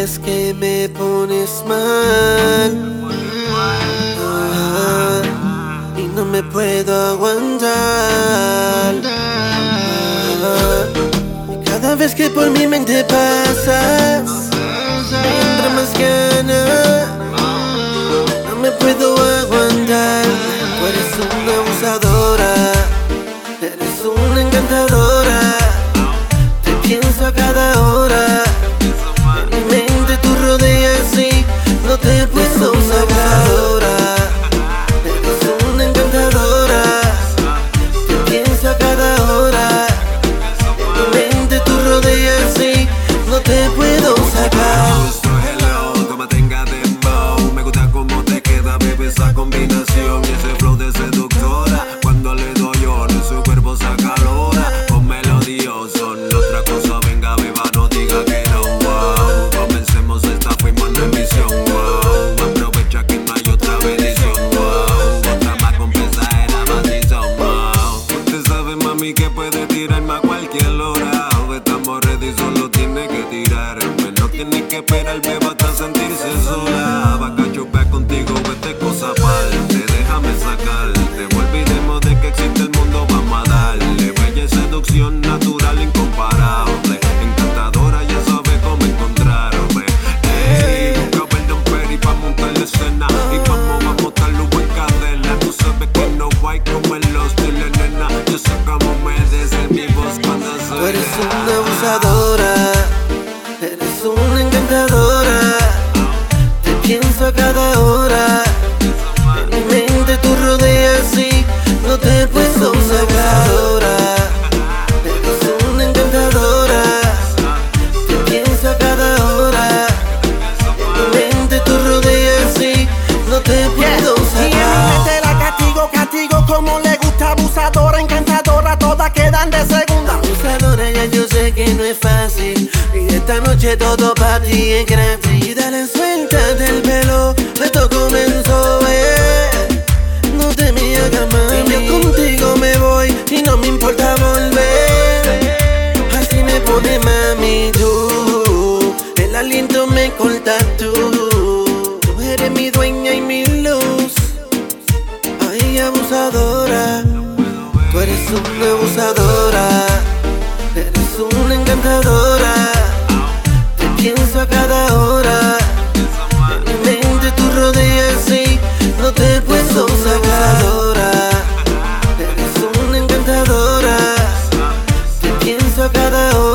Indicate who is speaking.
Speaker 1: vez que me pones mal ah, y no me puedo aguantar. Ah, cada vez que por mi mente pasas, me entra más ganas. No me puedo aguantar.
Speaker 2: Que puede tirarme a cualquier hora. Estamos ready, solo tiene que tirarme. No tiene que esperar, beba, hasta sentirse sola
Speaker 1: abusadora, eres una encantadora. Te pienso a cada hora. En mi mente tú rodeas y no te puedo sacar. ahora. Eres una encantadora. Te pienso a cada hora. En mi mente tú rodeas y no te puedo
Speaker 3: Y en mi
Speaker 1: sacar.
Speaker 3: mente la castigo, castigo como le gusta abusadora, encantadora, todas quedan de segunda.
Speaker 1: Y esta noche todo para ti es gratis. Y dale suelta del pelo, esto comenzó, eh. No te me hagas mami. Yo contigo me voy y no me importa volver. Así me pone mami tú. El aliento me cortas tú. Eres mi dueña y mi luz. Ay, abusadora. Tú eres una abusadora, pienso a